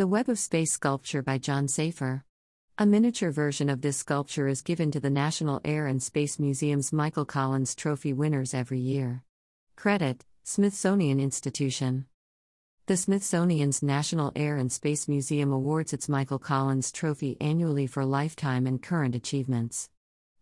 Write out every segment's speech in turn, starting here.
The Web of Space sculpture by John Safer. A miniature version of this sculpture is given to the National Air and Space Museum's Michael Collins Trophy winners every year. Credit Smithsonian Institution. The Smithsonian's National Air and Space Museum awards its Michael Collins Trophy annually for lifetime and current achievements.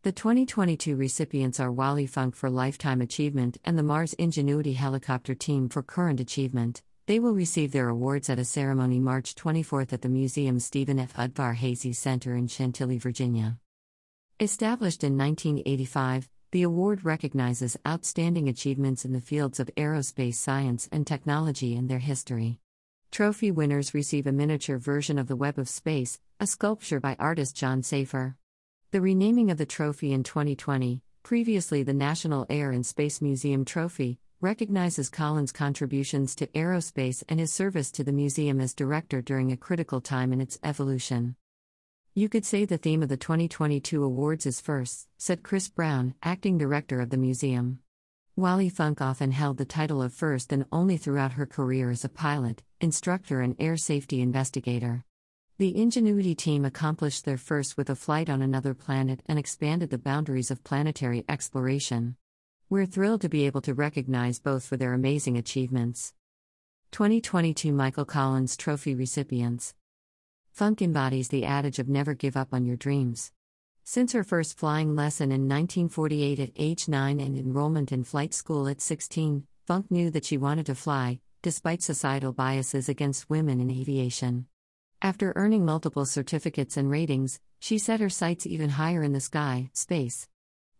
The 2022 recipients are Wally Funk for Lifetime Achievement and the Mars Ingenuity Helicopter Team for Current Achievement. They will receive their awards at a ceremony March 24 at the Museum Stephen F. Udvar-Hazy Center in Chantilly, Virginia. Established in 1985, the award recognizes outstanding achievements in the fields of aerospace science and technology and their history. Trophy winners receive a miniature version of the Web of Space, a sculpture by artist John Safer. The renaming of the trophy in 2020, previously the National Air and Space Museum Trophy, recognizes Collins' contributions to aerospace and his service to the museum as director during a critical time in its evolution. You could say the theme of the 2022 awards is first, said Chris Browne, acting director of the museum. Wally Funk often held the title of first and only throughout her career as a pilot, instructor, and air safety investigator. The Ingenuity team accomplished their first with a flight on another planet and expanded the boundaries of planetary exploration. We're thrilled to be able to recognize both for their amazing achievements. 2022 Michael Collins Trophy recipients. Funk embodies the adage of never give up on your dreams. Since her first flying lesson in 1948 at age 9 and enrollment in flight school at 16, Funk knew that she wanted to fly, despite societal biases against women in aviation. After earning multiple certificates and ratings, she set her sights even higher in the sky, space.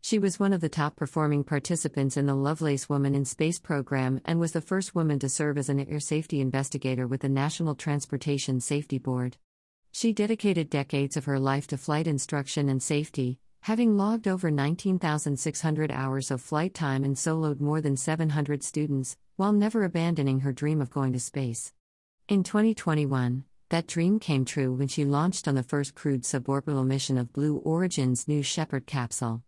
She was one of the top performing participants in the Lovelace Woman in Space program and was the first woman to serve as an air safety investigator with the National Transportation Safety Board. She dedicated decades of her life to flight instruction and safety, having logged over 19,600 hours of flight time and soloed more than 700 students, while never abandoning her dream of going to space. In 2021, that dream came true when she launched on the first crewed suborbital mission of Blue Origin's New Shepard capsule.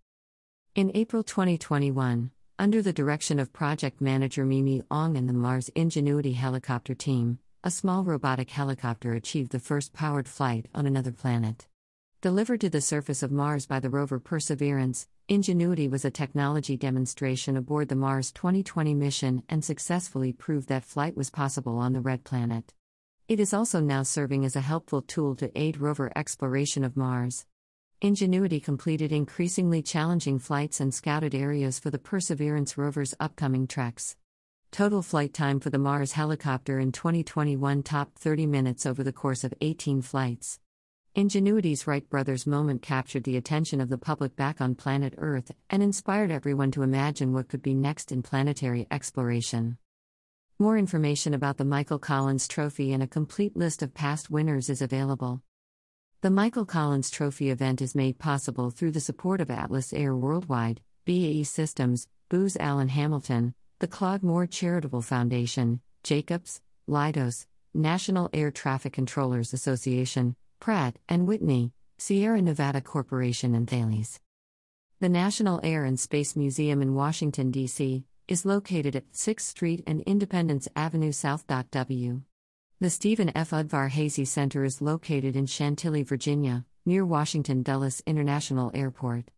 In April 2021, under the direction of project manager MiMi Aung and the Mars Ingenuity helicopter team, a small robotic helicopter achieved the first powered flight on another planet. Delivered to the surface of Mars by the rover Perseverance, Ingenuity was a technology demonstration aboard the Mars 2020 mission and successfully proved that flight was possible on the Red Planet. It is also now serving as a helpful tool to aid rover exploration of Mars. Ingenuity completed increasingly challenging flights and scouted areas for the Perseverance rover's upcoming treks. Total flight time for the Mars helicopter in 2021 topped 30 minutes over the course of 18 flights. Ingenuity's Wright brothers moment captured the attention of the public back on planet Earth and inspired everyone to imagine what could be next in planetary exploration. More information about the Michael Collins Trophy and a complete list of past winners is available. The Michael Collins Trophy event is made possible through the support of Atlas Air Worldwide, BAE Systems, Booz Allen Hamilton, the Claude Moore Charitable Foundation, Jacobs, Leidos, National Air Traffic Controllers Association, Pratt and Whitney, Sierra Nevada Corporation, and Thales. The National Air and Space Museum in Washington, D.C., is located at 6th Street and Independence Avenue South. W. The Stephen F. Udvar-Hazy Center is located in Chantilly, Virginia, near Washington Dulles International Airport.